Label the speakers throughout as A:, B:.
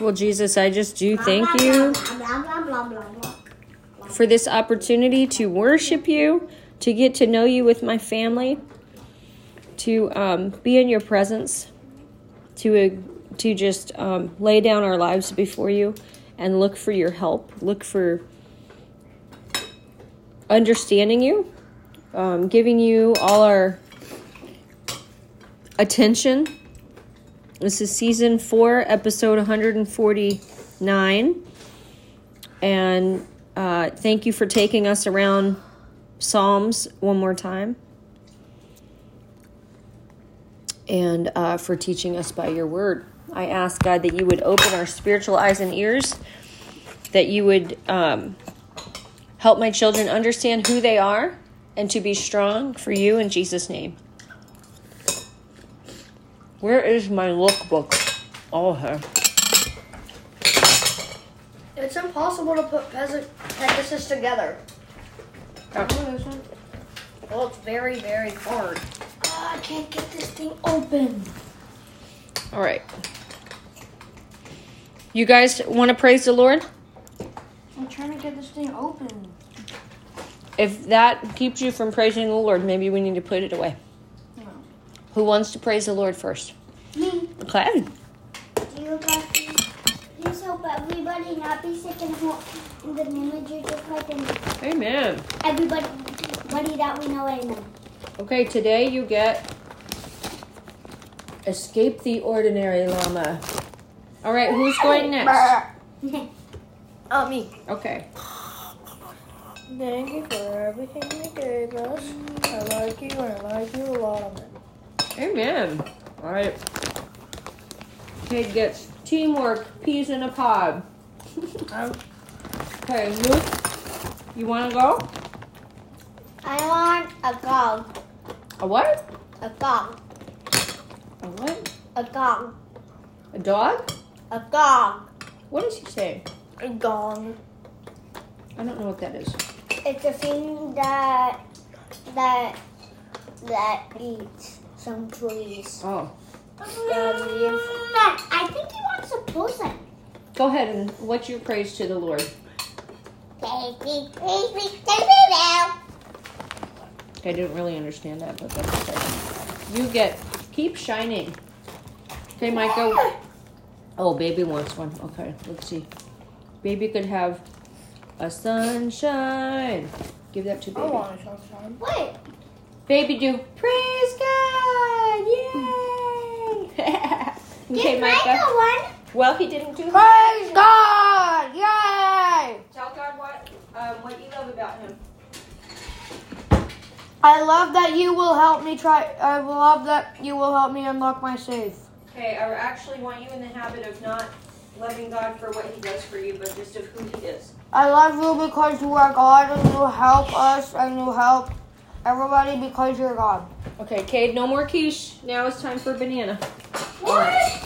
A: Well, Jesus, I just do thank you for this opportunity to worship you, to get to know you with my family, to um, be in your presence, to uh, to just um, lay down our lives before you and look for your help, look for understanding you, um, giving you all our attention. This is season four, episode 149. And uh, thank you for taking us around Psalms one more time. And uh, for teaching us by your word. I ask, God, that you would open our spiritual eyes and ears, that you would um, help my children understand who they are and to be strong for you in Jesus' name. Where is my lookbook? Oh, her.
B: It's impossible to put Pez- Pegasus together. Oh, well, it's very, very hard.
C: Oh, I can't get this thing open.
A: All right. You guys want to praise the Lord?
B: I'm trying to get this thing open.
A: If that keeps you from praising the Lord, maybe we need to put it away.
B: No.
A: Who wants to praise the Lord first?
C: Me.
A: Okay.
C: Do you guys please help everybody not be sick and ho- in the name of Jesus Christ and
A: Amen.
C: everybody, everybody that we know, amen.
A: Okay, today you get Escape the Ordinary Llama. All right, who's going next?
B: Oh, me.
A: Okay.
B: Thank you for everything you gave us. I like you and I like you a lot.
A: Amen. All right. Kid gets teamwork, peas in a pod. Okay, Luke, you want to go?
C: I want a gong.
A: A what?
C: A gong.
A: A what?
C: A gong.
A: A dog?
C: A gong.
A: What does he say?
B: a gong.
A: I don't know what that is.
C: It's a thing that that that eats some trees.
A: Oh.
C: I think he wants a person.
A: Go ahead and what's your praise to the Lord?
C: Take me, take me, take me now.
A: I didn't really understand that, but that's okay. You get keep shining. Okay, Micah. Oh, baby wants one. Okay, let's see. Baby could have a sunshine. Give that to baby.
B: I
A: baby.
B: want a sunshine.
C: Wait,
A: Baby do praise God! Yay! okay,
C: did
A: Micah.
C: Micah one?
A: Well, he didn't do.
B: Praise God! Yay!
A: Tell God what um, what you love about him.
B: I love that you will help me try. I love that you will help me unlock my safe.
A: Okay, I actually want you in the habit of not loving God for what He does for you, but just of who He is.
B: I love you because you are God and you help us and you help everybody because you're God.
A: Okay, Cade, no more quiche. Now it's time for banana. All right.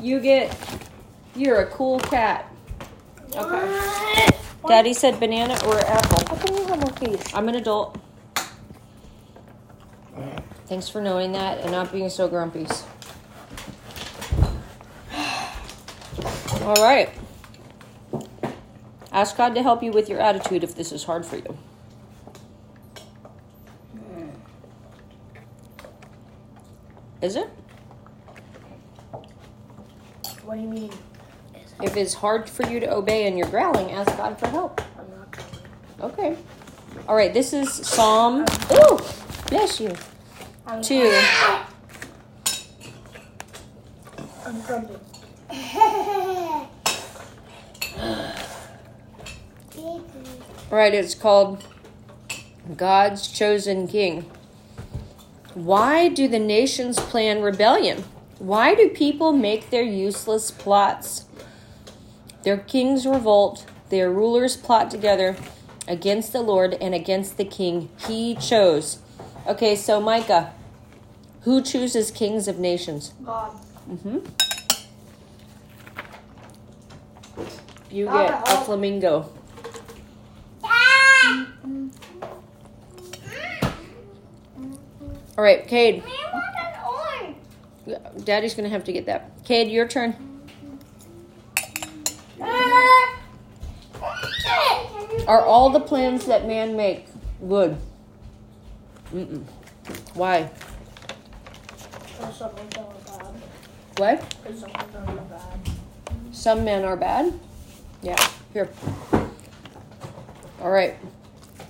A: You get. You're a cool cat. Okay. Daddy said banana or apple.
B: How can you have more keys?
A: I'm an adult. Thanks for knowing that and not being so grumpy. All right. Ask God to help you with your attitude if this is hard for you. Is it?
B: What do you mean?
A: If it's hard for you to obey and you're growling, ask God for help.
B: I'm not going.
A: Okay. All right, this is Psalm. Ooh, bless you.
B: I'm,
A: Two.
B: I'm grumpy.
A: All right, it's called God's Chosen King. Why do the nations plan rebellion? Why do people make their useless plots? Their kings revolt, their rulers plot together against the Lord and against the king he chose. Okay, so Micah, who chooses kings of nations?
B: God.
A: Mm-hmm. You get a flamingo. All right, Cade. Daddy's gonna have to get that. Cade, your turn. Are all the plans that man make good? Mm-mm. Why? What? Some men are bad. Yeah. Here. All right.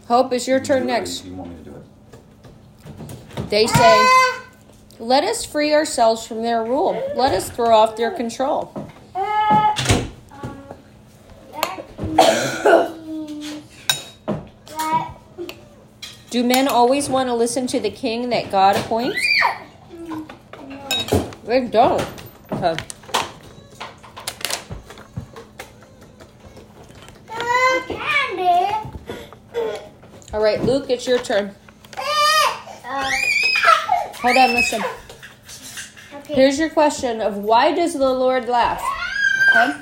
A: Hope it's your turn next.
D: Do you want me to do it?
A: They say, Let us free ourselves from their rule. Let us throw off their control. Do men always want to listen to the king that God appoints? They don't. Okay. All right, Luke, it's your turn. Hold on, listen.
C: okay.
A: Here's your question of why does the Lord laugh? Okay?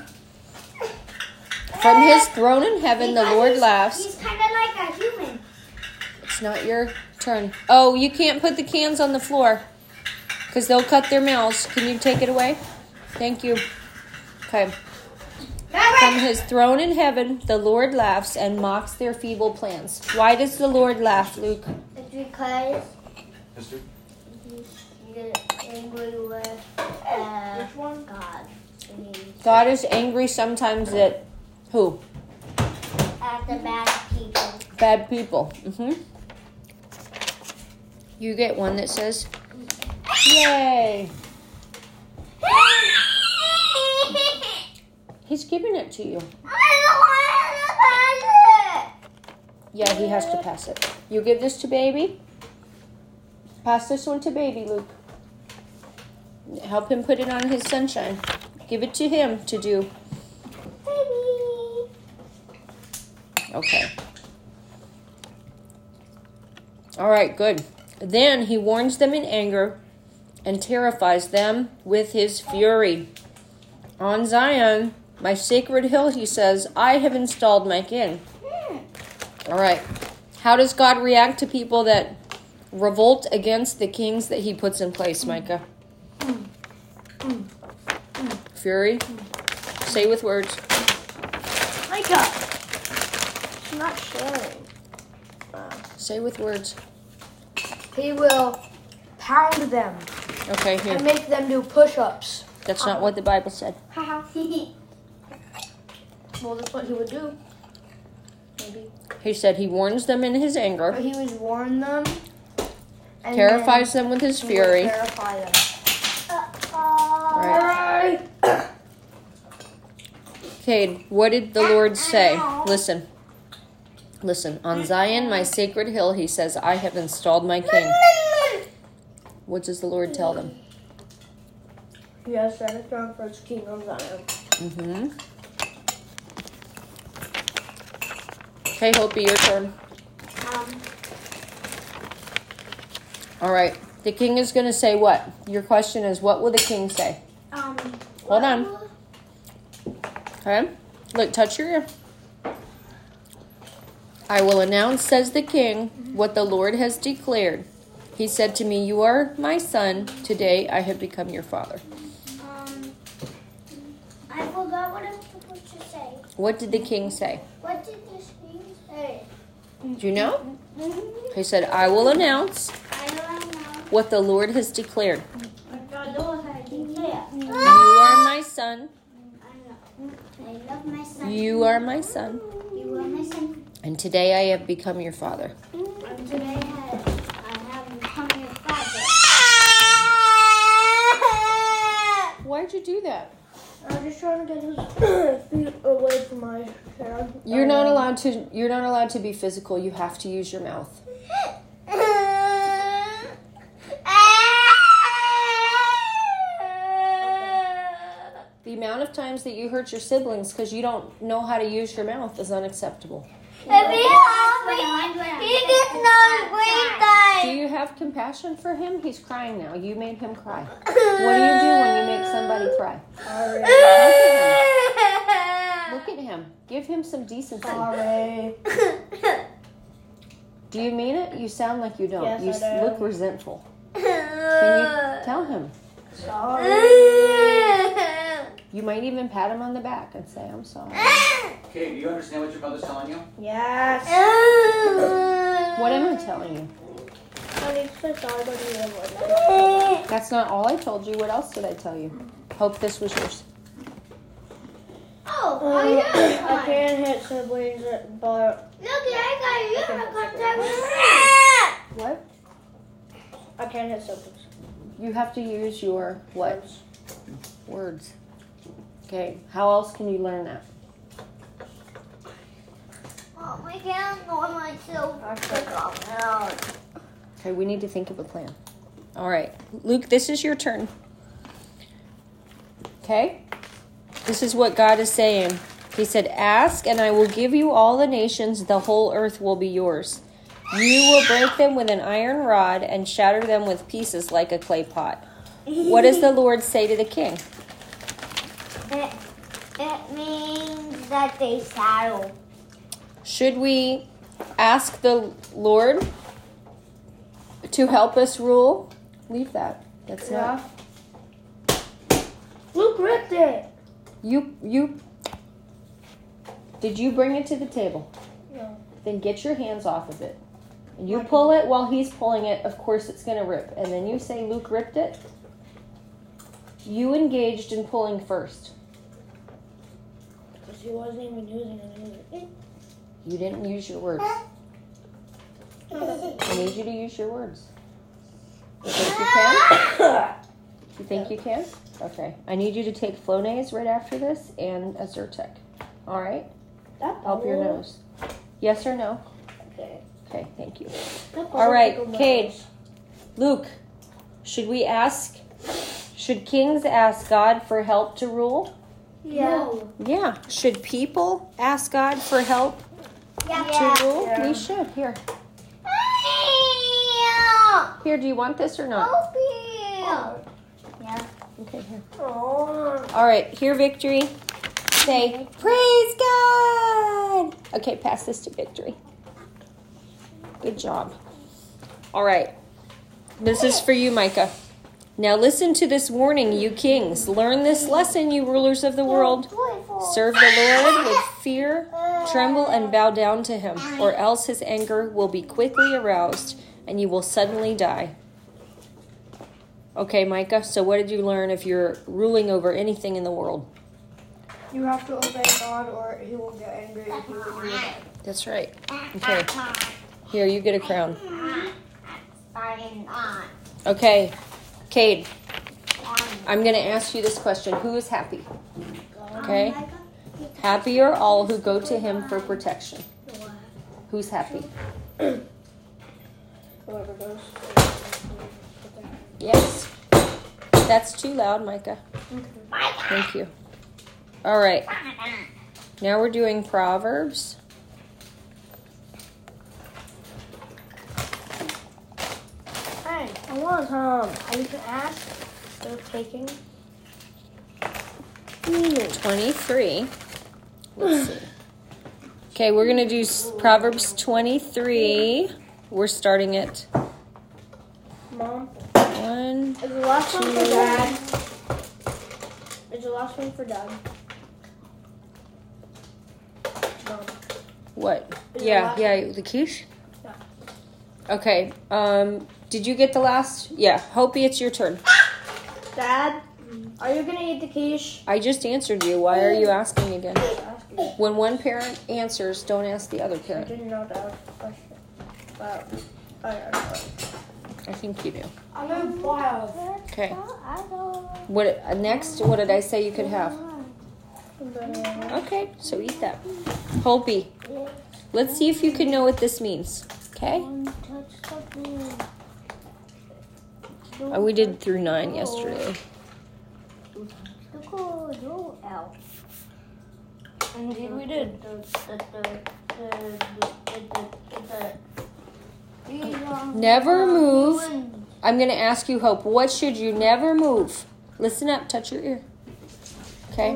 A: From his throne in heaven, the Lord
C: he's-
A: laughs.
C: He's kind of like a human.
A: It's not your turn. Oh, you can't put the cans on the floor because they'll cut their mouths. Can you take it away? Thank you. Okay. From his throne in heaven, the Lord laughs and mocks their feeble plans. Why does the Lord laugh, Luke?
C: It's because
D: Mister?
C: He's get angry with uh,
B: Which one?
C: God.
A: God is angry sometimes at who?
C: at the bad people.
A: Bad people. hmm You get one that says, Yay! He's giving it to you. Yeah, he has to pass it. You give this to baby. Pass this one to baby, Luke. Help him put it on his sunshine. Give it to him to do. Okay. All right, good. Then he warns them in anger and terrifies them with his fury. On Zion, my sacred hill, he says, I have installed my king. All right. How does God react to people that revolt against the kings that he puts in place, Micah? Fury? Say with words.
B: Micah! She's not sharing.
A: Say with words.
B: He will pound them
A: Okay, here.
B: and make them do push-ups.
A: That's not what the Bible said.
B: Haha. well, that's what he would do. Maybe.
A: He said he warns them in his anger,
B: he would warn them. And
A: terrifies them with his
B: then he would
A: fury.
B: Terrify them.
A: Right. Cade, what did the Lord say? Listen. Listen. On Zion, my sacred hill, he says, I have installed my king. What does the Lord tell them?
B: He has set a throne for his king on Zion.
A: Mm-hmm. Okay, Hopi, your turn.
C: Um,
A: All right. The king is going to say what? Your question is, what will the king say?
C: Um,
A: Hold on. Okay? Look, touch your ear. I will announce, says the king, what the Lord has declared. He said to me, You are my son. Today I have become your father.
C: Um, I forgot what I'm supposed to say.
A: What did the king say?
C: What did this mean say?
A: Do you know? He said, I will announce
C: I don't know.
A: what the Lord has declared.
C: I don't know how to declare.
A: You are my son.
C: I love my son.
A: You are my son.
C: You are my son.
A: And today I have become your father.
C: And today I have, become your father.
A: Why'd you do that?
B: I'm just trying to get his feet away from my hair.
A: You're not allowed to you're not allowed to be physical. You have to use your mouth. amount of times that you hurt your siblings because you don't know how to use your mouth is unacceptable. He did not wait that do you have compassion for him? He's crying now. You made him cry. What do you do when you make somebody cry?
B: Sorry.
A: Look at him. Give him some decency.
B: Sorry.
A: Do you mean it? You sound like you don't.
B: Yes,
A: you
B: I
A: s-
B: do.
A: look resentful. Can you tell him?
B: Sorry.
A: You might even pat him on the back and say, I'm sorry.
D: Okay, do you understand what your mother's telling you?
B: Yes.
A: What am I telling you?
B: I need to start on
A: That's not all I told you. What else did I tell you? Hope this was yours.
C: Oh,
B: one.
C: oh yeah.
B: I can't hit siblings, but
C: Look, I got you have a contact
A: What?
B: I can't hit siblings.
A: You have to use your what? Words. Words. Okay. How else can you learn that?
C: Can't myself.
A: Okay, we need to think of a plan. All right. Luke, this is your turn. Okay? This is what God is saying. He said, Ask, and I will give you all the nations, the whole earth will be yours. You will break them with an iron rod and shatter them with pieces like a clay pot. What does the Lord say to the king?
C: It, it means that they saddle.
A: Should we ask the Lord to help us rule? Leave that. That's not.
B: Luke ripped it.
A: You you Did you bring it to the table?
B: No.
A: Then get your hands off of it. And you pull it while he's pulling it, of course it's going to rip. And then you say Luke ripped it. You engaged in pulling first.
B: Because wasn't even using it.
A: You didn't use your words. I need you to use your words. You think you can? You think you can? Okay. I need you to take Flonase right after this and a Zyrtec. All right? Help your nose. Yes or no?
B: Okay.
A: Okay, thank you. All right,
B: bubble tickled my
A: Cade.
B: nose.
A: Luke, should we ask, should kings ask God for help to rule?
B: Yeah.
A: Yeah. Should people ask God for help
C: Yeah.
A: to rule?
B: Yeah.
A: We should. Here.
C: Yeah.
A: Here, do you want this or not?
C: Help you. Oh. Yeah.
A: Okay, here.
B: Oh.
A: All right, here, Victory. Say, Praise God. Okay, pass this to Victory. Good job. All right. This is for you, Micah. Now listen to this warning, you kings. Learn this lesson, you rulers of the world. Serve the Lord with fear, tremble, and bow down to him, or else his anger will be quickly aroused and you will suddenly die. Okay, Micah, so what did you learn if you're ruling over anything in the world?
B: You have to obey God or he will get angry if you do that.
A: That's right. Okay, here, you get a crown. Okay, Cade, I'm going to ask you this question Who is happy? Okay? Happy are all who go to him for protection. Who's happy?
B: Whoever goes.
A: Yes. That's too loud, Micah. Thank you. All right. Now we're doing Proverbs.
B: I want some. I can ask. Still taking.
A: 23. Let's see. Okay, we're going to do Proverbs 23. We're starting at
B: Mom,
A: 1.
B: is the last one for dad? Is the last one for dad? Mom.
A: What?
B: Is
A: Yeah, yeah, the quiche?
B: Yeah.
A: Okay. Um, did you get the last? Yeah, Hopi, it's your turn.
B: Dad, are you gonna eat the quiche?
A: I just answered you. Why are you asking again?
B: Asking.
A: When one parent answers, don't ask the other parent.
B: I
A: parent.
B: didn't know that was a question. But I don't know.
A: I think you do.
B: I'm in wild.
A: Okay. What uh, next? What did I say you could have? Okay, so eat that. Hopi, let's see if you can know what this means. Okay. Oh, we did through nine yesterday.
B: Indeed, we did.
A: Never move. I'm going to ask you, Hope, what should you never move? Listen up, touch your ear. Okay?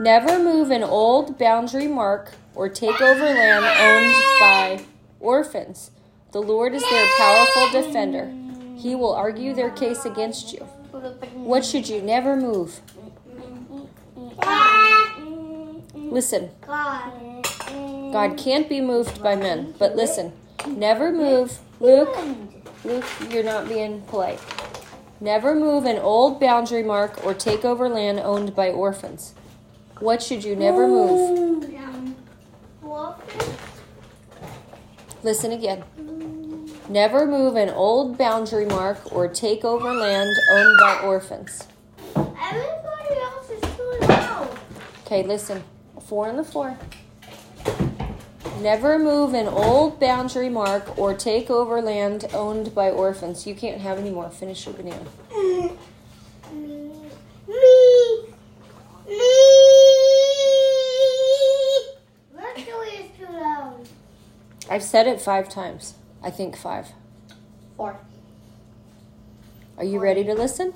A: Never move an old boundary mark or take over land owned by orphans. The Lord is their powerful defender. He will argue their case against you. What should you never move? Listen.
C: God.
A: Can't be moved by men. But listen, never move. Luke, Luke, you're not being polite. Never move an old boundary mark or take over land owned by orphans. What should you never move? Listen again. Never move an old boundary mark or take over land owned by orphans.
C: Everybody else is too loud.
A: Okay, listen. Four on the floor. Never move an old boundary mark or take over land owned by orphans. You can't have any more. Finish your banana.
C: Me. Me. Me. Mercury is too loud.
A: I've said it five times. I think five.
C: Four.
A: Are you ready to listen?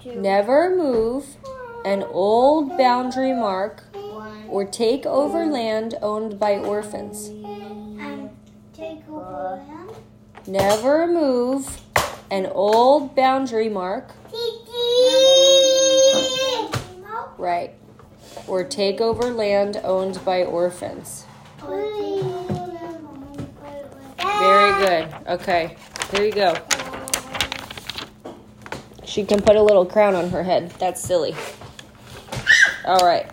C: Two.
A: Never move an old boundary mark
C: One.
A: or take over land owned by orphans.
C: And take over land.
A: Never move an old boundary mark, right, or take over land owned by orphans. Very good. Okay, here you go. She can put a little crown on her head. That's silly. All right.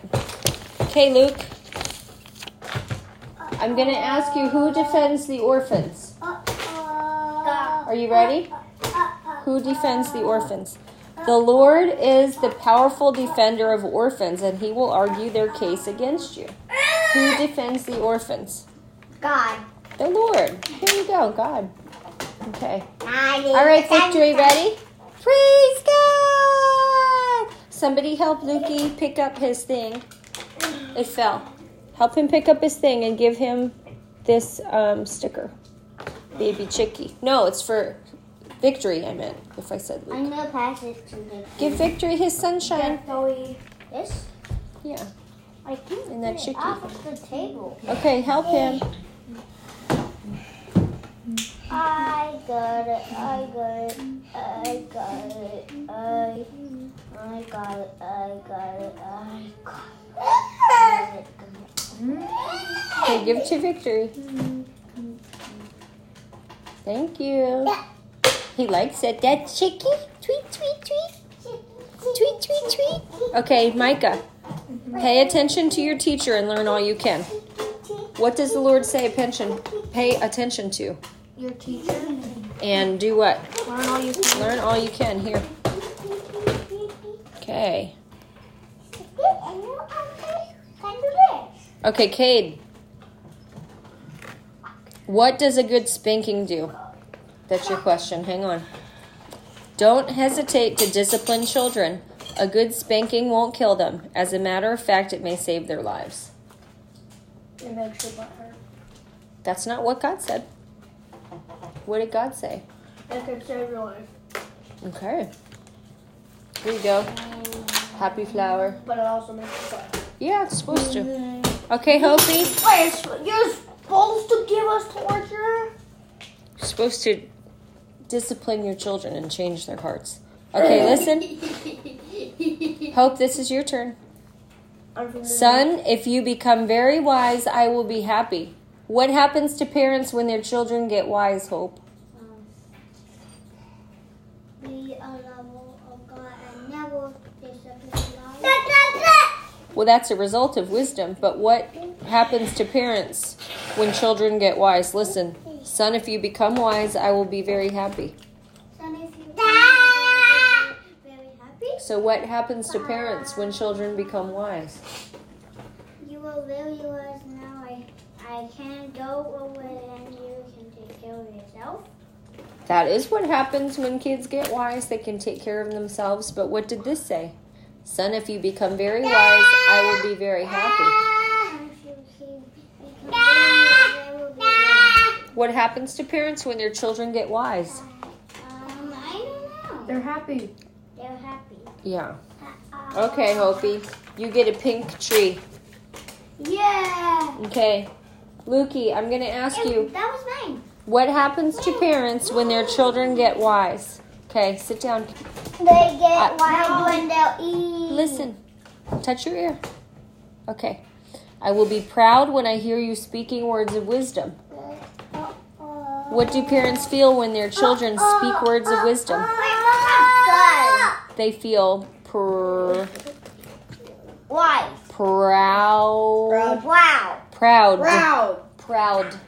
A: Okay, Luke. I'm going to ask you who defends the orphans? Are you ready? Who defends the orphans? The Lord is the powerful defender of orphans, and he will argue their case against you. Who defends the orphans?
C: God.
A: The Lord. Here you go, God. Okay. All right, victory, ready? Praise God! Somebody help Lukey pick up his thing. It fell. Help him pick up his thing and give him this um, sticker. Baby Chicky. No, it's for victory, I meant, if I said Luke.
C: I'm gonna pass it to the
A: Give victory his sunshine.
C: This?
A: Yeah.
C: I can't
A: And that
C: get
A: chicky.
C: off of the table.
A: Okay, help him.
C: I got it. I got it. I got it. I. I got it. I got it. I got it.
A: Okay, give it to victory. Thank you. He likes it. That chicky. Tweet, tweet, tweet. Tweet, tweet, tweet. Okay, Micah. Pay attention to your teacher and learn all you can. What does the Lord say pension, pay attention to?
B: Your teacher.
A: And do what?
B: Learn all you can.
A: Learn all you can here. Okay. Okay, Cade. What does a good spanking do? That's your question. Hang on. Don't hesitate to discipline children. A good spanking won't kill them. As a matter of fact, it may save their lives.
B: It makes your butt hurt.
A: That's not what God said. What did God say?
B: It can save your life.
A: Okay. Here you go. Happy flower.
B: But it also makes you hurt.
A: Yeah, it's supposed to. Mm-hmm. Okay, Hopi.
B: Wait, you're supposed to give us torture?
A: You're supposed to discipline your children and change their hearts. Okay, listen. Hope, this is your turn.
B: I'm from the
A: Son, if you become very wise, I will be happy. What happens to parents when their children get wise, Hope?
C: Um, be a level of God and never.
A: Well, that's a result of wisdom, but what happens to parents when children get wise? Listen, son, if you become wise, I will be very happy.
C: Son, if you very happy,
A: So, what happens to parents when children become wise?
C: you will wise now I, I can go away and you can take care of yourself.
A: That is what happens when kids get wise. They can take care of themselves. But what did this say? Son, if you become very wise, I will be very happy.
C: And if you keep become very, they will be very
A: What happens to parents when their children get wise?
C: Um, I don't know.
B: They're happy.
C: They're happy.
A: Yeah.
C: Uh,
A: Okay, Hopi. You get a pink tree.
C: Yeah.
A: Okay. Lukey, I'm going to ask you
C: That was mine.
A: what happens to parents when their children get wise? Okay, sit down.
C: They get uh,
A: I-
C: wild when they'll eat.
A: Listen. Touch your ear. Okay. I will be proud when I hear you speaking words of wisdom. What do parents feel when their children speak words of wisdom? They feel pr-
C: Why?
A: proud.
B: Proud.
C: Wow.
A: Proud.
B: Proud.
A: Proud.
C: Daddy.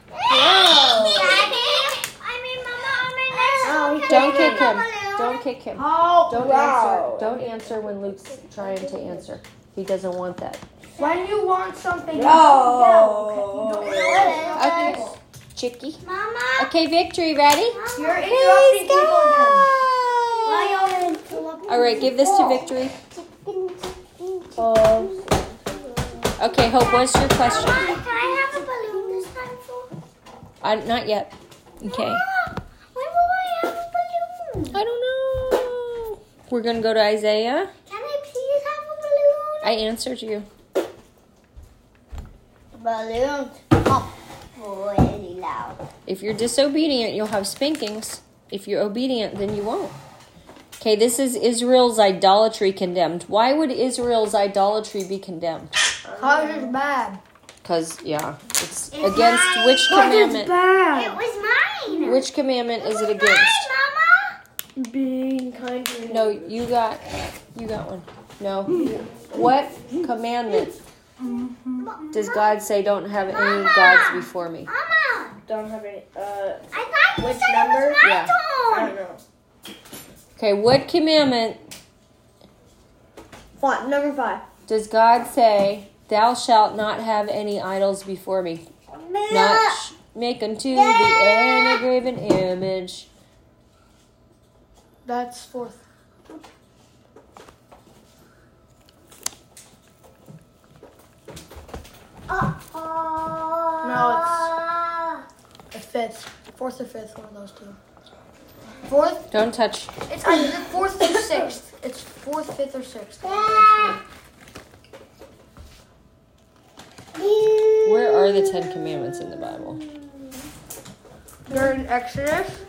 C: I mean, Mama, I'm in
B: Oh,
A: Don't
B: can't
A: kick him. Don't kick him.
B: How
A: Don't oh,
B: proud.
A: answer. Don't answer when Luke's trying to answer. He doesn't want that.
B: When you want something.
C: No.
A: Okay. Chicky.
C: Mama.
A: Okay, victory. Ready?
B: You're interrupting people.
A: All right, give this to victory.
B: Oh.
A: Okay, Hope. What's your question?
C: Can I have a balloon this time for?
A: Uh, not yet. Okay.
C: Mama, when will I have a balloon?
A: I don't know. We're gonna go to Isaiah.
C: Can I please have a balloon?
A: I answered you.
C: Balloons pop really loud.
A: If you're disobedient, you'll have spankings. If you're obedient, then you won't. Okay, this is Israel's idolatry condemned. Why would Israel's idolatry be condemned?
B: Cause it's bad.
A: Because, yeah, it's
C: It's
A: against
C: mine.
A: which commandment?
C: It was mine.
A: Which commandment is it against?
C: Mine, Mama.
B: Being kind to
A: No, you got, you got one. No. What commandment does God say don't have any gods before me?
C: Mama.
B: Don't have any. Uh,
C: I thought you
B: Which
C: said
B: number?
C: it was my
A: Yeah.
B: I don't know.
A: Okay, what commandment
B: Fine. Number five.
A: does God say, Thou shalt not have any idols before me? Not sh- make unto thee any graven image.
B: That's fourth.
C: No, it's.
B: The fifth. Fourth or fifth, one of those two. Fourth?
A: Don't touch.
B: It's either fourth or sixth. It's fourth, fifth, or sixth.
A: Where are the Ten Commandments in the Bible?
B: They're in Exodus,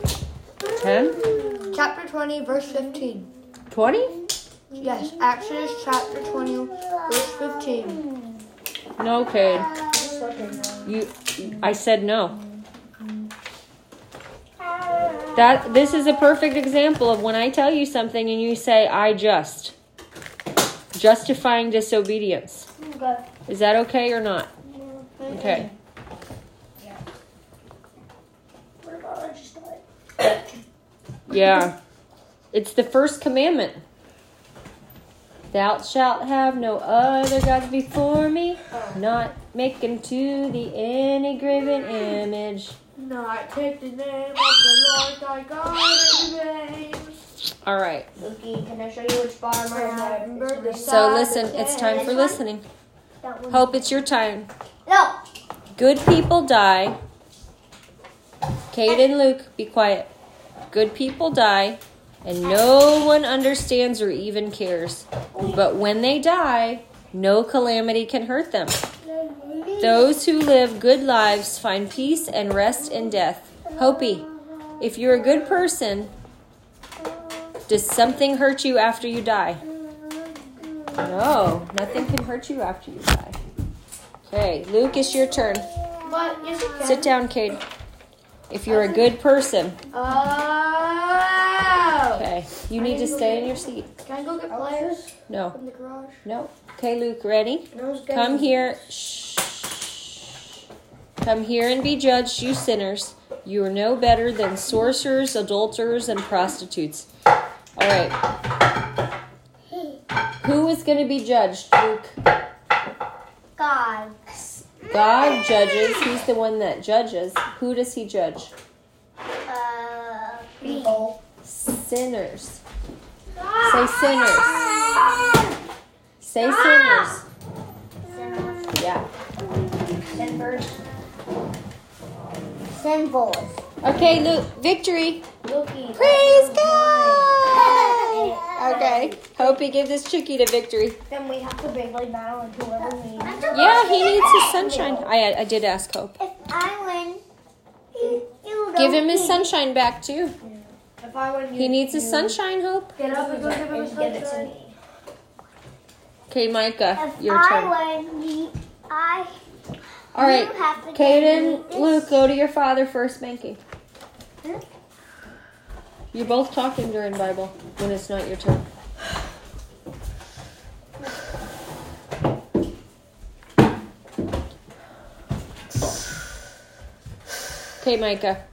A: Ten?
B: chapter 20, verse 15.
A: Twenty?
B: Yes, Exodus chapter 20, verse 15.
A: No, Cade. You, I said no. That this is a perfect example of when I tell you something and you say I just. Justifying disobedience. Is that okay or not? Okay. Yeah. It's the first commandment. Thou shalt have no other gods before me, not make to thee any graven image.
B: Not take the name of the Lord thy God in vain.
A: All right.
C: Luki, can I show you which farm I
B: Remember the
A: So listen, it's time for listening. Hope it's your time.
C: No.
A: Good people die. Kate and Luke, be quiet. Good people die, and no one understands or even cares. But when they die, no calamity can hurt them. Those who live good lives find peace and rest in death. Hopi, if you're a good person, does something hurt you after you die? No, nothing can hurt you after you die. Okay, Luke, it's your turn.
B: But yes.
A: Sit down, Cade. If you're a good person,
B: Oh.
A: okay, you need to stay in your seat.
B: Can I go get pliers
A: No,
B: from the garage?
A: no. Okay, Luke, ready? Come here. Shh. Come here and be judged, you sinners. You are no better than sorcerers, adulterers, and prostitutes. All right. Who is going to be judged, Luke?
C: God.
A: God judges. He's the one that judges. Who does he judge?
C: Uh,
B: People.
A: Sinners. Say sinners. Say sinners. Sinners. Yeah.
C: Symbols.
A: Okay, Luke. Victory.
C: Luki.
A: Praise God. Okay. Hope you give this chickie to victory.
C: Then we have to bravely battle and whoever wins.
A: Yeah, he needs his sunshine. I I did ask Hope.
C: If I win, you, you
A: Give
C: don't
A: him his sunshine back too.
B: If I win, you
A: He needs his sunshine, Hope.
B: Get up and go give him his
C: it to
B: sunshine.
C: me.
A: Okay, Micah,
C: If
A: your
C: I
A: turn.
C: win, you, I.
A: All right, Caden, Luke, go to your father for a spanking. You're both talking during Bible when it's not your turn. Okay, Micah.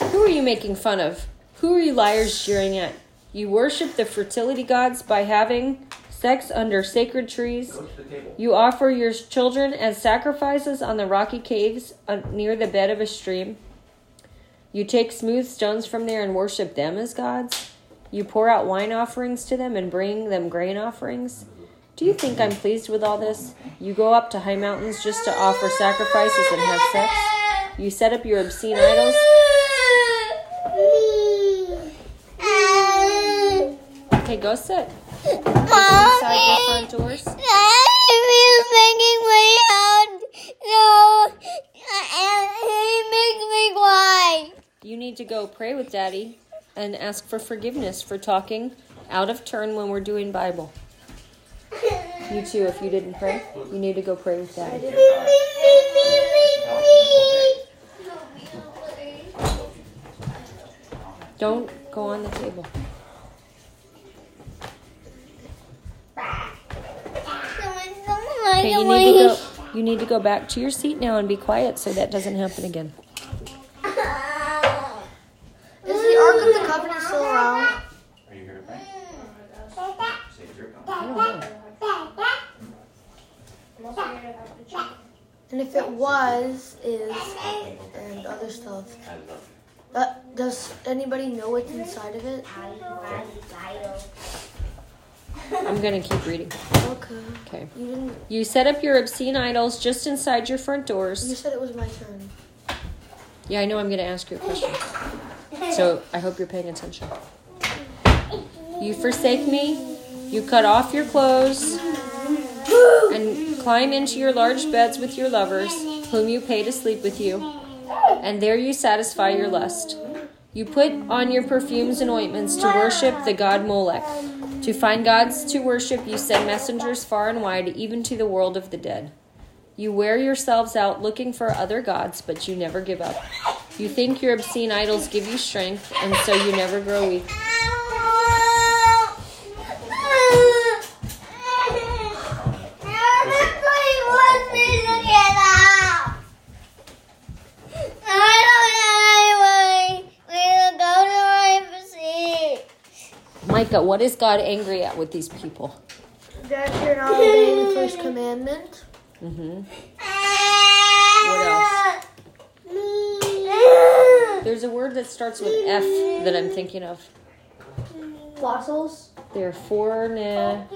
A: Who are you making fun of? Who are you liars jeering at? You worship the fertility gods by having sex under sacred trees.
D: Go to the table.
A: You offer your children as sacrifices on the rocky caves uh, near the bed of a stream. You take smooth stones from there and worship them as gods. You pour out wine offerings to them and bring them grain offerings. Do you think I'm pleased with all this? You go up to high mountains just to offer sacrifices and have sex. You set up your obscene idols. Okay, go sit. Inside your front doors. You need to go pray with Daddy and ask for forgiveness for talking out of turn when we're doing Bible. You too, if you didn't pray, you need to go pray with Daddy. Don't go on the table. Okay, you need to go. You need to go back to your seat now and be quiet so that doesn't happen again.
B: Is the Ark of the Covenant still around?
D: Are you here to pray? Save your
A: I
D: account.
A: don't know.
B: And if it was, is, and other stuff. But does anybody know what's inside of it?
A: I'm gonna keep reading.
B: Okay.
A: Okay.
B: You didn't.
A: You set up your obscene idols just inside your front doors.
B: You said it was my turn.
A: Yeah, I know I'm gonna ask you a question. So I hope you're paying attention. You forsake me. You cut off your clothes and climb into your large beds with your lovers, whom you pay to sleep with you. And there you satisfy your lust. You put on your perfumes and ointments to worship the god Molech. To find gods to worship, you send messengers far and wide, even to the world of the dead. You wear yourselves out looking for other gods, but you never give up. You think your obscene idols give you strength, and so you never grow weak. Micah, what is God angry at with these people?
B: That you're not obeying the first commandment.
A: Mm-hmm. What else? There's a word that starts with F that I'm thinking of.
B: Fossils.
A: They're forna.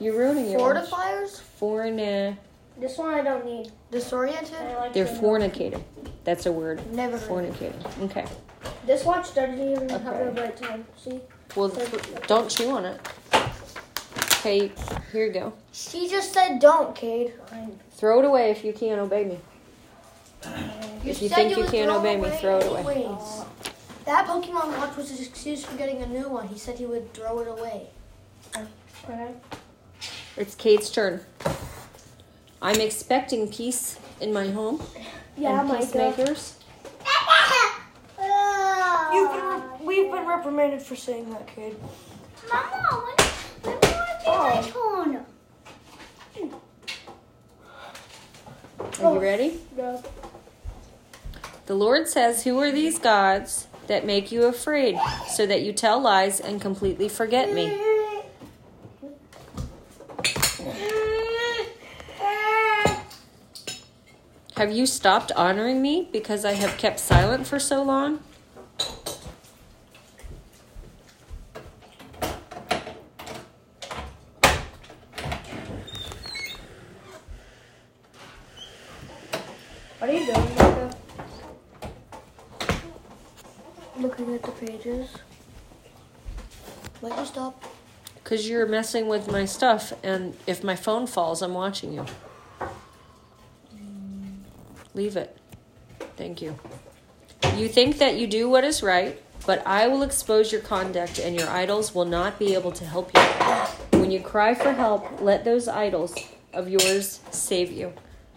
A: You're ruining your lunch.
B: Fortifiers.
A: Forna.
C: This one I don't need.
B: Disoriented.
C: Like
A: They're
C: the-
A: fornicated. That's a word.
B: Never heard. of it.
A: Fornicated. Okay.
C: This watch doesn't even have
A: Okay.
C: a right time. See?
A: Well, don't chew on it. Okay, here you go.
B: She just said don't, Cade.
A: Throw it away if you can't obey me.
B: You
A: If you think you can't obey me, throw it away.
B: anyways. That Pokemon watch was his excuse for getting a new one. He said he would throw it away.
C: Okay.
A: It's Kate's turn. I'm expecting peace in my home
C: Yeah,
A: and
C: Micah.
A: peacemakers. Oh.
B: You've been, we've been reprimanded for saying that, kid.
C: Mama, when, when will it be oh. my turn?
A: Are you ready?
C: No.
A: The Lord says, Who are these gods that make you afraid, so that you tell lies and completely forget me? Have you stopped honoring me because I have kept silent for so long?
C: What are you doing, Micah?
B: Looking Let me stop.
A: Because you're messing with my stuff, and if my phone falls, I'm watching you. Leave it. Thank you. You think that you do what is right, but I will expose your conduct, and your idols will not be able to help you. When you cry for help, let those idols of yours save you.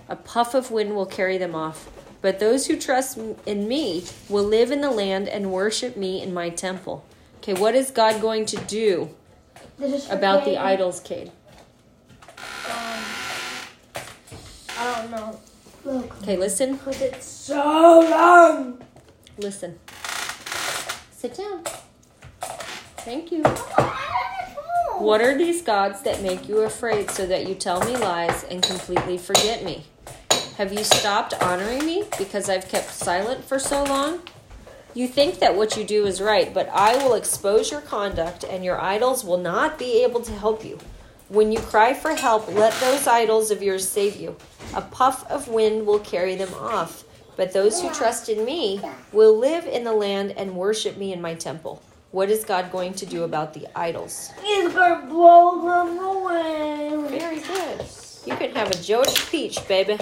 A: A puff of wind will carry them off. But those who trust in me will live in the land and worship me in my temple. Okay, what is God going to do about the idols, Cade?
B: Um, I don't know.
C: Look.
A: Okay, listen.
B: Cause it's so long.
A: Listen. Sit down. Thank you. What are these gods that make you afraid so that you tell me lies and completely forget me? Have you stopped honoring me because I've kept silent for so long? You think that what you do is right, but I will expose your conduct and your idols will not be able to help you. When you cry for help, let those idols of yours save you. A puff of wind will carry them off, but those who trust in me will live in the land and worship me in my temple. What is God going to do about the idols?
B: He's gonna blow them away.
A: Very good. You can have a Georgia peach, baby.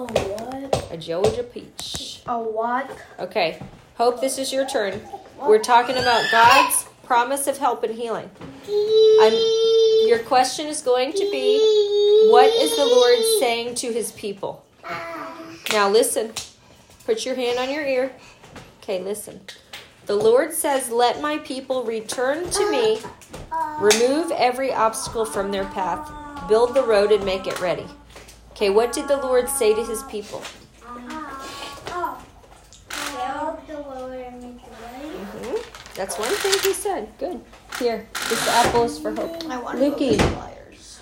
B: Oh what?
A: A Georgia peach.
B: A what?
A: Okay. Hope this is your turn. We're talking about God's promise of help and healing. I'm, your question is going to be What is the Lord saying to his people? Now listen. Put your hand on your ear. Okay, listen. The Lord says, Let my people return to me, remove every obstacle from their path, build the road, and make it ready. Okay, what did the Lord say to his people? hmm That's one thing he said. Good. Here, this apple is for hope.
B: I want
A: Lukey,
B: pliers.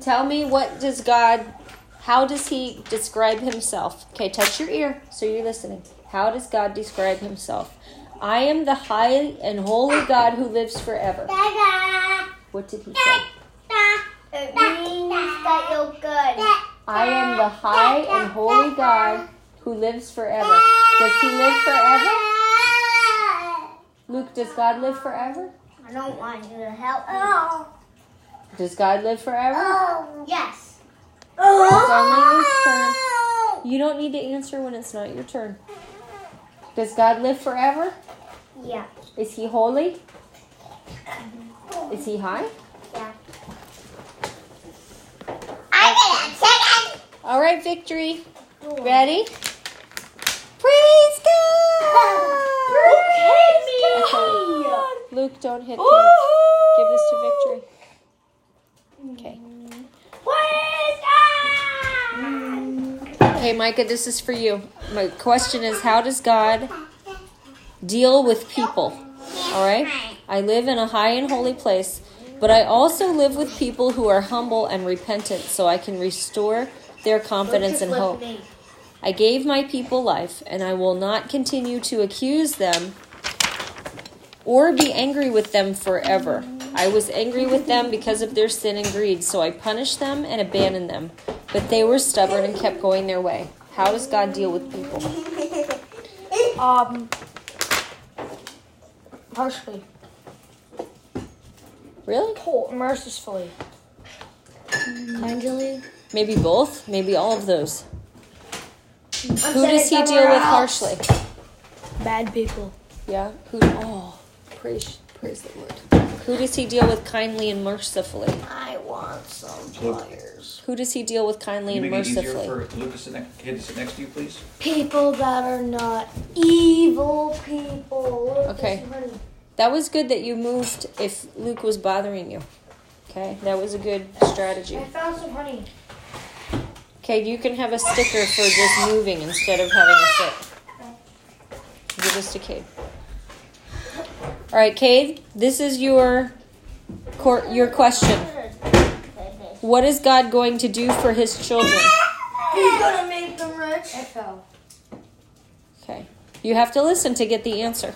A: tell me what does God, how does he describe himself? Okay, touch your ear so you're listening. How does God describe himself? I am the high and holy God who lives forever. What did he say?
C: It means that you're good.
A: I am the high and holy God who lives forever. Does he live forever? Luke, does God live forever?
C: I don't want you to help me.
A: Does God live forever?
C: Oh, yes.
A: It's only his turn. You don't need to answer when it's not your turn. Does God live forever?
C: Yeah.
A: Is he holy? Is he high?
C: Yeah. I get a second.
A: All right, victory. Ready? Praise God! Praise Okay. Luke, don't hit Kate. Give this to victory. Okay. Praise God! Okay, Micah, this is for you. My question is how does God deal with people? All right? I live in a high and holy place, but I also live with people who are humble and repentant so I can restore their confidence and hope. I gave my people life, and I will not continue to accuse them or be angry with them forever. I was angry with them because of their sin and greed, so I punished them and abandoned them. But they were stubborn and kept going their way. How does God deal with people?
B: Um, harshly,
A: Really?
B: Whole- mercifully.
C: Kindly.
A: Maybe both? Maybe all of those. Who does he
B: somewhere
A: deal with
B: else.
A: harshly?
B: Bad people.
A: Yeah. Who? Oh, praise, praise the Lord. Who does he deal with kindly and mercifully?
B: I want some
D: Luke.
B: pliers.
A: Who does he deal with kindly
D: Can you
A: and
D: make it easier
A: mercifully?
D: for Luke to sit next, kid to sit next to you, please?
B: People that are not evil people. Look,
A: Okay.
B: this.
A: That was good that you moved if Luke was bothering you. Okay, that was a good strategy.
B: I found some honey.
A: Okay, you can have a sticker for just moving instead of having a sit. Give this to Cade. All right, Cade, this is your court, your question. What is God going to do for His children?
B: He's gonna make them rich.
A: Okay, you have to listen to get the answer.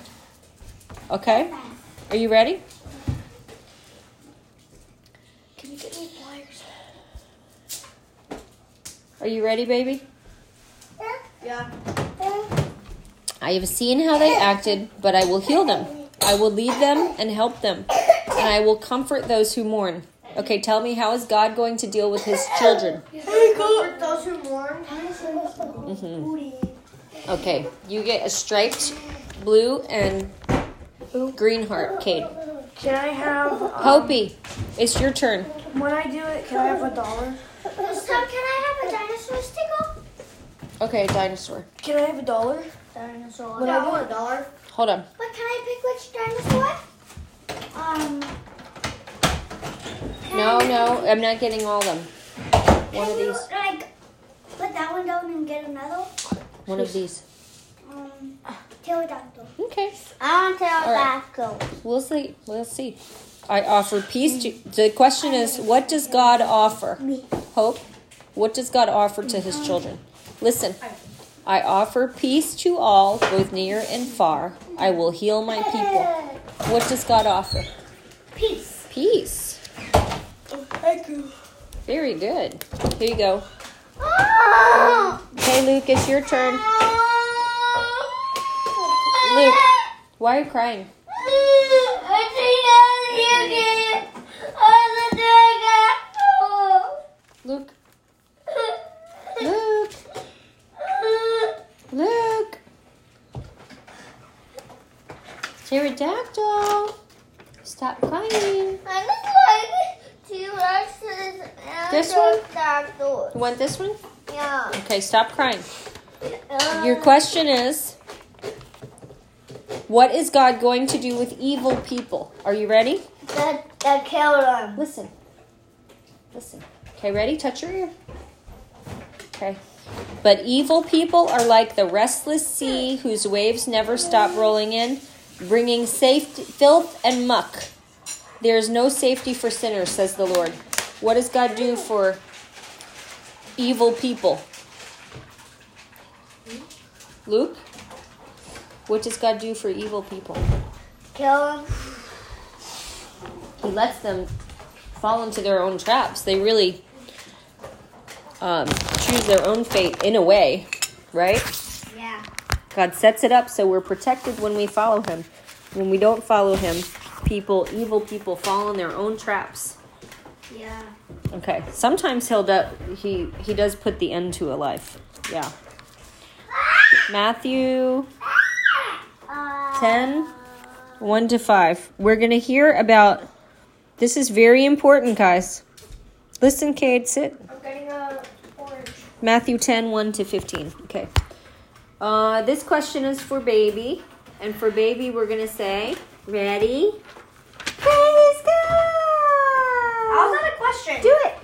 A: Okay, are you ready?
B: Can you get me pliers?
A: Are you ready, baby?
B: Yeah.
A: I have seen how they acted, but I will heal them. I will lead them and help them, and I will comfort those who mourn. Okay, tell me, how is God going to deal with his children?
B: He's gonna comfort those who mourn.
A: Mm-hmm. Okay, you get a striped blue and green heart, Cade.
B: Can I have? Um,
A: Hopi, it's your turn.
B: When I do it, can I have a dollar?
C: This can I have a dinosaur sticker?
A: Okay, dinosaur.
B: Can I have a dollar?
C: Dinosaur.
B: When I do it,
C: dollar.
A: Hold on.
C: But can I pick which dinosaur? Um.
A: No, no, I'm not getting all of them. One
C: can
A: of
C: you,
A: these.
C: Like, put that one down and get another.
A: One of these.
C: Um, pterodactyl.
A: Okay.
C: I don't want
A: pterodactyl. We'll see. We'll see. I offer peace to. The question is, what does God offer? Hope. What does God offer to his children? Listen. I offer peace to all, both near and far. I will heal my people. What does God offer?
C: Peace.
A: Peace.
B: Thank you.
A: Very good. Here you go. Ah!
C: Oh!
A: Okay, Luke, it's your turn. Ah! Luke, why are you crying? Ah! Luke, Luke, Luke. Pterodactyl. Stop crying. I like Tyrannosaurus. This one? You want this one?
C: Yeah.
A: Okay, stop crying. Your question is What is God going to do with evil people? Are you ready?
C: That, that killed him.
A: Listen. Listen. Okay, ready? Touch your ear. Okay. But evil people are like the restless sea whose waves never stop rolling in, bringing safety, filth and muck. There is no safety for sinners, says the Lord. What does God do for evil people? Luke? What does God do for evil people?
C: Kill them.
A: He lets them fall into their own traps. They really um, choose their own fate in a way, right?
C: Yeah.
A: God sets it up so we're protected when we follow Him. When we don't follow Him, people, evil people, fall in their own traps.
C: Yeah.
A: Okay. Sometimes he'll do, he he does put the end to a life. Yeah. Matthew
C: Uh,
A: 10 1 to 5. We're going to hear about this is very important, guys. Listen, Cade, sit.
B: I'm getting a orange.
A: Matthew 10 1 to 15. Okay. Uh, this question is for baby. And for baby, we're going to say, ready? Praise God!
B: How's that a question?
A: Do it!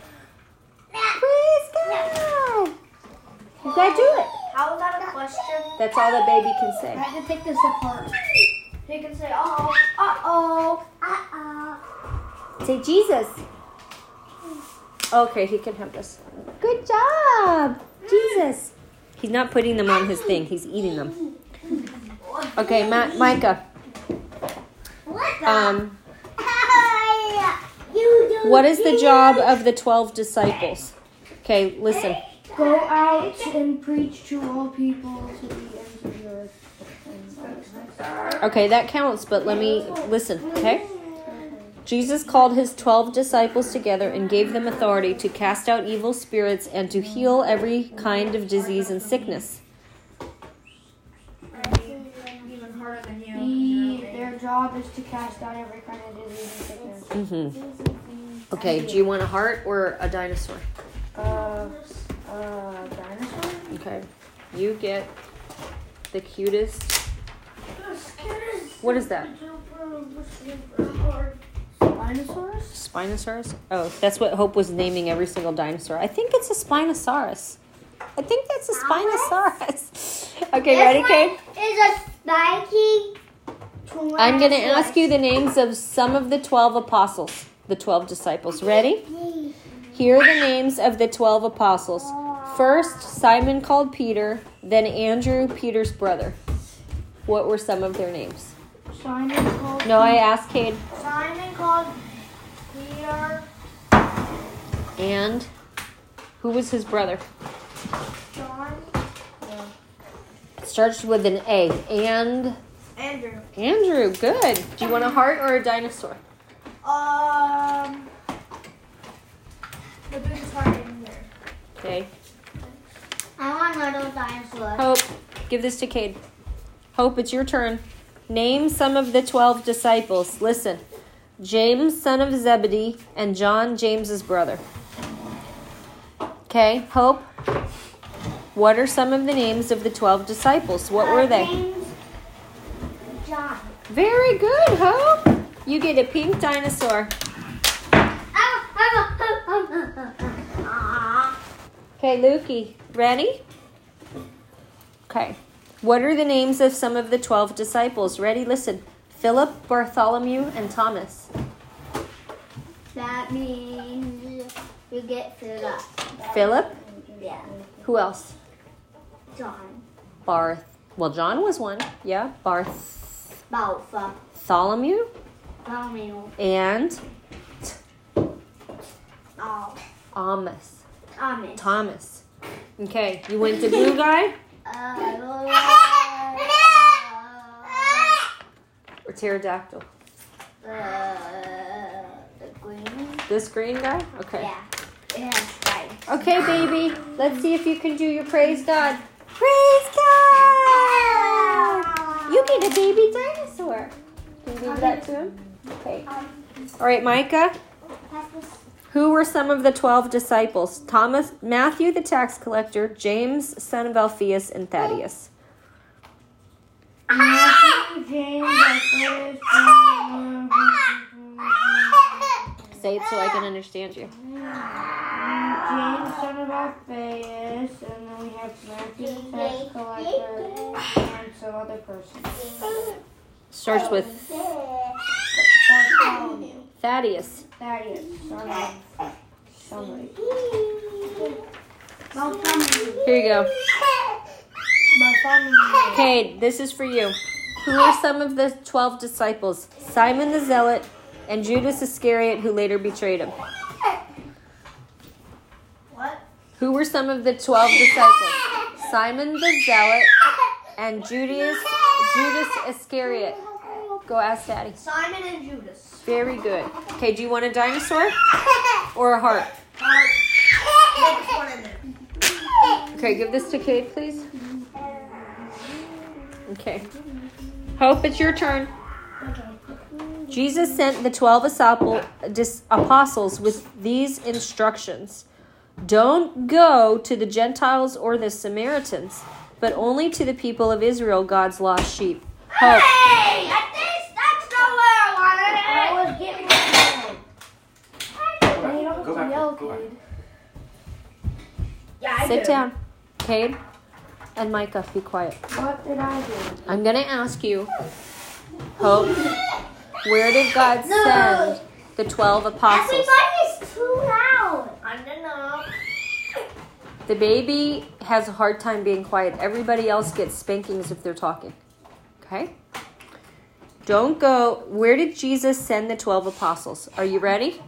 A: Praise God! You gotta do it.
B: How is that a question?
A: That's all that baby can say.
B: I have to take this apart. He can say, uh oh, uh oh.
C: uh-oh.
A: Say Jesus. Okay, he can help us. Good job, Jesus. He's not putting them on his thing. He's eating them. Okay, Ma- Micah. Um, what is the job of the twelve disciples? Okay, listen.
B: Go out and preach to all people to the ends of the earth.
A: Okay, that counts, but let me listen, okay? Jesus called his 12 disciples together and gave them authority to cast out evil spirits and to heal every kind of disease and sickness.
B: The, their job is to cast out every kind of disease and sickness.
A: hmm Okay, do you want a heart or a dinosaur?
B: Uh, uh, dinosaur?
A: Okay, you get the cutest. What is that?
B: Dinosaurs?
A: Spinosaurus? Oh, that's what Hope was naming every single dinosaur. I think it's a Spinosaurus. I think that's a Spinosaurus. okay, ready, Kate?
C: Is a spiky.
A: I'm going to ask you the names of some of the 12 apostles, the 12 disciples. Ready? Here are the names of the 12 apostles. First, Simon called Peter, then Andrew, Peter's brother. What were some of their names?
B: Simon called
A: No, I asked Cade.
B: Simon called Peter,
A: And who was his brother?
B: John,
A: Starts with an A. And
B: Andrew.
A: Andrew, good. Do you want a heart or a dinosaur?
B: Um, the biggest heart in there.
A: Okay.
C: I want little dinosaur.
A: Hope, give this to Cade. Hope, it's your turn. Name some of the 12 disciples. Listen James, son of Zebedee, and John, James's brother. Okay, Hope. What are some of the names of the 12 disciples? What were they?
C: James, John.
A: Very good, Hope. You get a pink dinosaur. Okay, Lukey, ready? Okay. What are the names of some of the 12 disciples? Ready? Listen. Philip, Bartholomew, and Thomas.
C: That means you get up.
A: Philip?
C: Yeah.
A: Who else?
C: John.
A: Barth. Well, John was one. Yeah.
C: Barth.
A: Bartholomew
C: Romeo.
A: and
C: Oh.
A: Thomas.
C: Thomas.
A: Thomas. Okay. You went to blue guy
C: Uh,
A: or pterodactyl?
C: uh, the green.
A: This green guy? Okay.
C: Yeah. It has stripes.
A: Okay, baby. Let's see if you can do your praise God. Praise God! You get a baby dinosaur. Can you give that to him? Okay. All right, Micah. Who were some of the 12 disciples? Thomas, Matthew the tax collector, James, son of Alphaeus, and Thaddeus.
B: Matthew, James, Alphaeus, John,
A: Say it so I can understand you.
B: James, son of Alphaeus, and then we have Matthew, the tax collector, and some other person.
A: Starts with Thaddeus.
B: Thaddeus, son of somebody.
A: Here you go. Okay, this is for you. Who were some of the 12 disciples? Simon the Zealot and Judas Iscariot, who later betrayed him.
C: What?
A: Who were some of the 12 disciples? Simon the Zealot and Judas, Judas Iscariot. Go ask Daddy.
C: Simon and Judas.
A: Very good. Okay, do you want a dinosaur or a heart?
C: there.
A: Okay, give this to Kate, please. Okay. Hope, it's your turn. Jesus sent the 12 apostles with these instructions Don't go to the Gentiles or the Samaritans, but only to the people of Israel, God's lost sheep. Hope.
C: Hey, I think that's not where I
B: I was getting
C: it.
B: And you don't
D: Go back,
B: yell,
D: go back.
B: kid.
C: Yeah, I
A: Sit
C: do.
A: down. Cade and Micah, be quiet.
B: What did I do?
A: I'm going to ask you, Hope, where did God
C: No.
A: send the 12 apostles?
C: Everybody's too loud. I don't know.
A: The baby has a hard time being quiet. Everybody else gets spankings if they're talking. Okay? Don't go. Where did Jesus send the 12 apostles? Are you ready?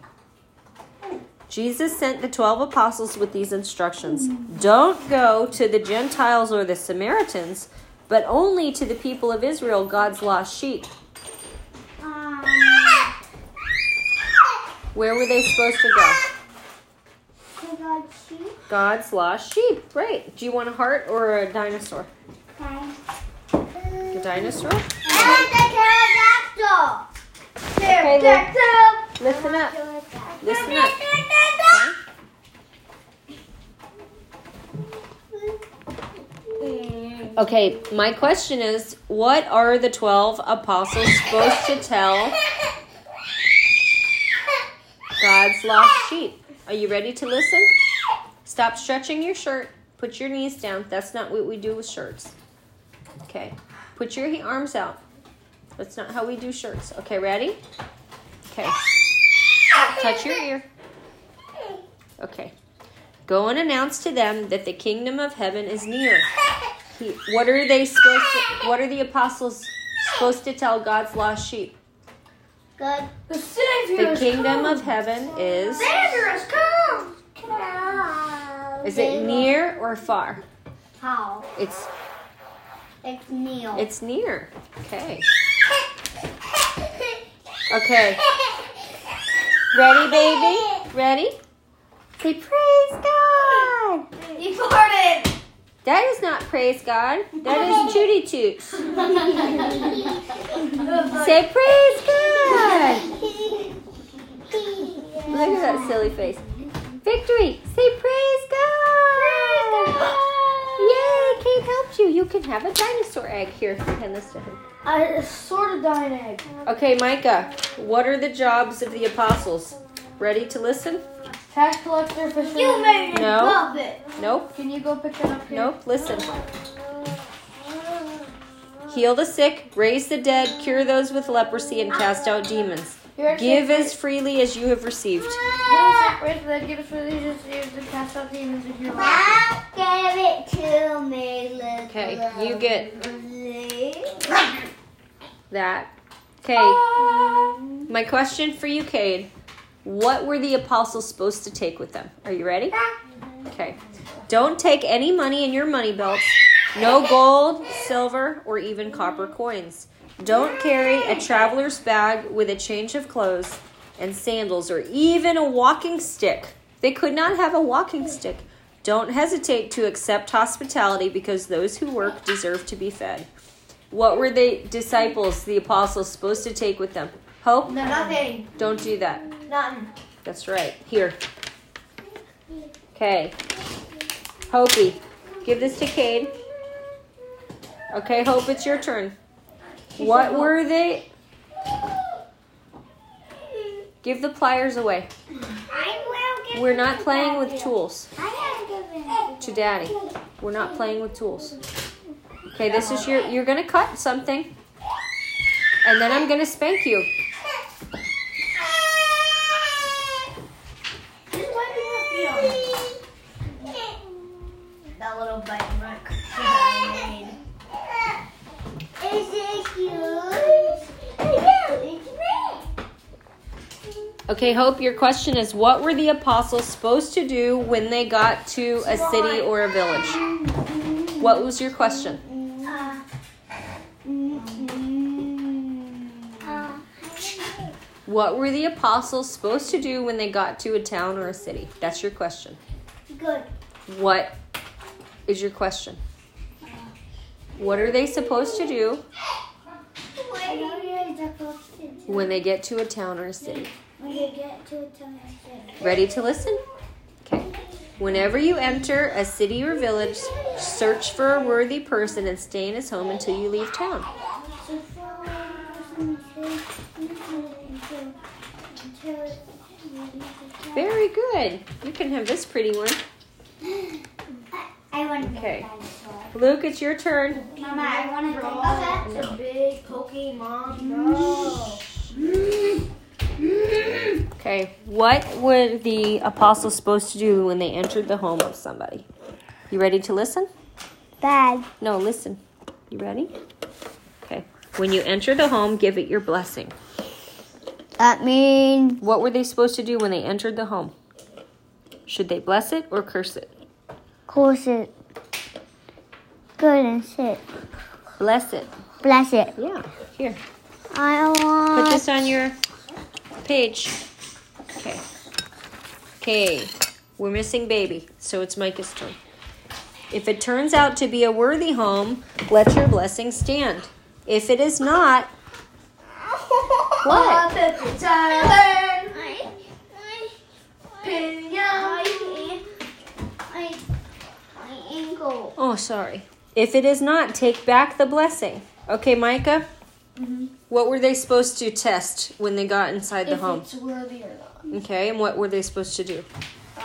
A: Jesus sent the 12 apostles with these instructions Don't go to the Gentiles or the Samaritans, but only to the people of Israel, God's lost sheep. Where were they supposed to go?
C: Sheep.
A: God's lost sheep. Great. Do you want a heart or a dinosaur?
C: Okay.
A: A dinosaur?
C: And the pterodactyl.
A: Okay, Luke.
C: Pterodactyl.
A: Listen up. Listen up. Okay, my question is what are the 12 apostles supposed to tell God's lost sheep? Are you ready to listen? Stop stretching your shirt. Put your knees down. That's not what we do with shirts. Okay. Put your arms out. That's not how we do shirts. Okay, ready? Okay. Touch your ear. Okay. Go and announce to them that the kingdom of heaven is near. He, what are they supposed to, what are the apostles supposed to tell God's lost sheep?
C: Good.
B: The Savior
A: The kingdom
B: come.
A: of heaven is
C: Sanders, come. Come.
A: is it near or far?
C: How?
A: It's
C: It's near.
A: it's near. Okay. Okay. Ready, baby? Ready? Say praise God.
C: He farted.
A: That is not praise God. That is Judy Toots. Say praise God. Look at that silly face. Victory. Say praise God. Yay, Kate helped you. You can have a dinosaur egg here. Hand this to him.
B: A sort of dine egg.
A: Okay, Micah, what are the jobs of the apostles? Ready to listen?
B: Tax collector, fisherman.
C: You made it.
A: No.
C: Love it.
A: Nope.
B: Can you go pick that up here?
A: Nope. Listen. Heal the sick, raise the dead, cure those with leprosy, and cast out demons.
B: Here,
A: Give as freely as you have received.
B: Give us raise the give us religious ears to cast out demons if you're
C: Now give it to me, little
A: Okay, you get that. Okay, um, my question for you, Cade. What were the apostles supposed to take with them? Are you ready? Okay. Don't take any money in your money belts. No gold, silver, or even copper coins. Don't carry a traveler's bag with a change of clothes and sandals or even a walking stick. They could not have a walking stick. Don't hesitate to accept hospitality because those who work deserve to be fed. What were the disciples, the apostles, supposed to take with them? Hope?
C: No, Nothing.
A: Don't do that.
C: Nothing.
A: That's right. Here. Okay. Hopi, give this to Cade. Okay, Hope, it's your turn. What were they? Give the pliers away.
C: I will give
A: We're not
C: to
A: playing with tools.
C: I am giving
A: To Daddy. We're not playing with tools. Okay, this is your. You're gonna cut something, and then I'm gonna spank you.
C: That little bite mark that I made. Is it yours? Yeah, it's me.
A: Okay, Hope, your question is what were the apostles supposed to do when they got to a city or a village? What was your question? What were the apostles supposed to do when they got to a town or a city? That's your question.
C: good.
A: What is your question? What are they supposed to do
C: What are you supposed to do
A: when they get to a town or a city?
C: When you get to a town?
A: Ready to listen? Okay. Whenever you enter a city or village, search for a worthy person and stay in his home until you leave town. Very good. You can have this pretty one.
C: I, I want
A: Okay. Luke, it's your turn.
C: Mama, I want to take
B: It's a big Pokemon, bro. Mm-hmm.
A: Okay. What were the apostles supposed to do when they entered the home of somebody? You ready to listen?
C: Bad.
A: No, listen. You ready? Okay. When you enter the home, give it your blessing.
C: That means
A: What were they supposed to do when they entered the home? Should they bless it or curse it?
C: course it. Good and sit.
A: Bless it.
C: Bless it.
A: Yeah. Here.
C: I want.
A: Put
C: want.
A: this on your page. Okay. Okay. We're missing baby, so it's Micah's turn. If it turns out to be a worthy home, let your blessing stand. If it is not, what? Oh, sorry. If it is not, take back the blessing. Okay, Micah? What were they supposed to test when they got inside the
B: If
A: home?
B: it's worthy or not.
A: Okay, and what were they supposed to do?
B: Um,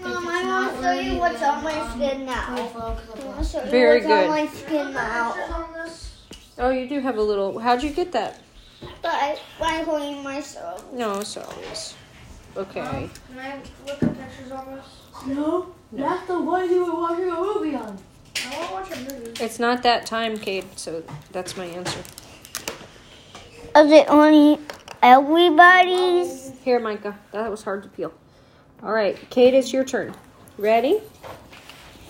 C: Mom, I want to show you what's on my skin now. I want to show you
A: Very
C: what's
A: good.
C: on my skin now.
A: Oh, you do have a little. How'd you get that?
C: But I, I'm holding myself.
A: No, sorry. Okay.
B: Can I look at pictures on this? No. That's the one you were watching a movie on. I want to watch a movie.
A: It's not that time, Kate, so that's my answer.
C: Is it only everybody's?
A: Here, Micah. That was hard to peel. All right, Kate, it's your turn. Ready?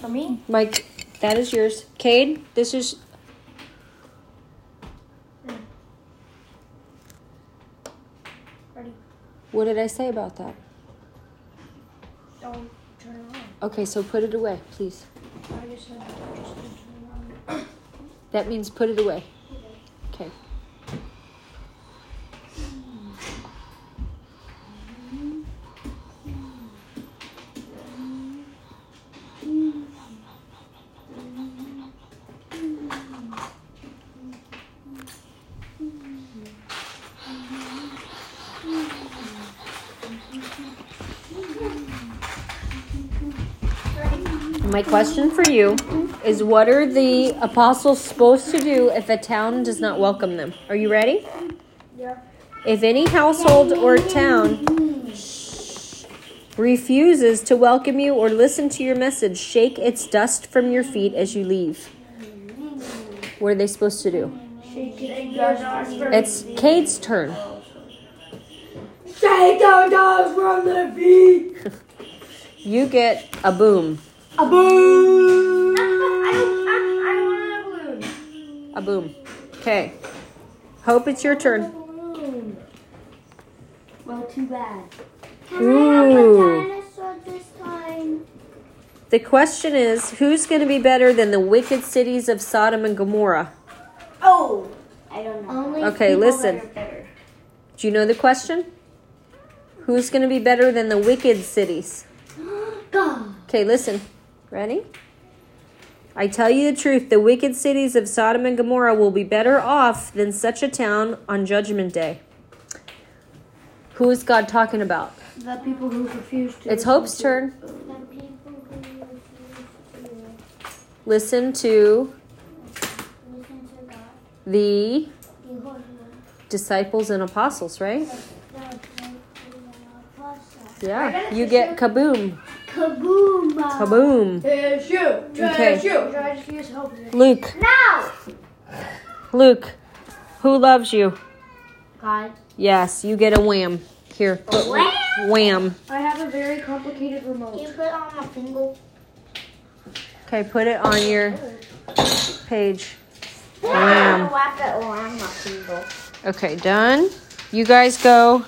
B: For me?
A: Mike, that is yours. Cade, this is.
B: Ready.
A: What did I say about that?
B: Don't turn it on.
A: Okay, so put it away, please.
B: I just said just turn it on.
A: That means put it away. Okay. My question for you is what are the apostles supposed to do if a town does not welcome them? Are you ready?
C: Yeah.
A: If any household or town refuses to welcome you or listen to your message, shake its dust from your feet as you leave. What are they supposed to do?
B: Shake it dust from
A: It's Kate's turn.
B: Shake the dust from the feet.
A: You get a boom.
B: A boom. I don't, I, I don't want a balloon.
A: A boom. Okay. Hope it's your turn.
B: Well, too bad.
C: Can I have a dinosaur this time?
A: The question is who's going to be better than the wicked cities of Sodom and Gomorrah?
B: Oh, I don't know.
C: Only
A: Okay, listen.
B: better.
A: Do you know the question? Who's going to be better than the wicked cities?
C: God.
A: Okay, listen. Ready? I tell you the truth, the wicked cities of Sodom and Gomorrah will be better off than such a town on Judgment Day. Who is God talking about?
B: The people who refuse to.
A: It's Hope's turn.
C: The people who refuse
A: Listen to
C: to listen to God.
A: the
C: The
A: disciples and apostles, right? Yeah. You get kaboom.
C: Kaboom!
A: Kaboom.
B: Tissue.
A: Okay.
B: Tissue. I just use Hope.
A: Luke,
C: Now!
A: Luke, who loves you?
C: God.
A: Yes, you get a wham. Here, put
C: wham?
A: wham.
B: I have a very complicated
C: Can
B: remote.
C: you put it on my finger?
A: Okay, put it on your page.
C: Wham!
A: Wham.
C: Wrap it around my finger.
A: Okay, done. You guys go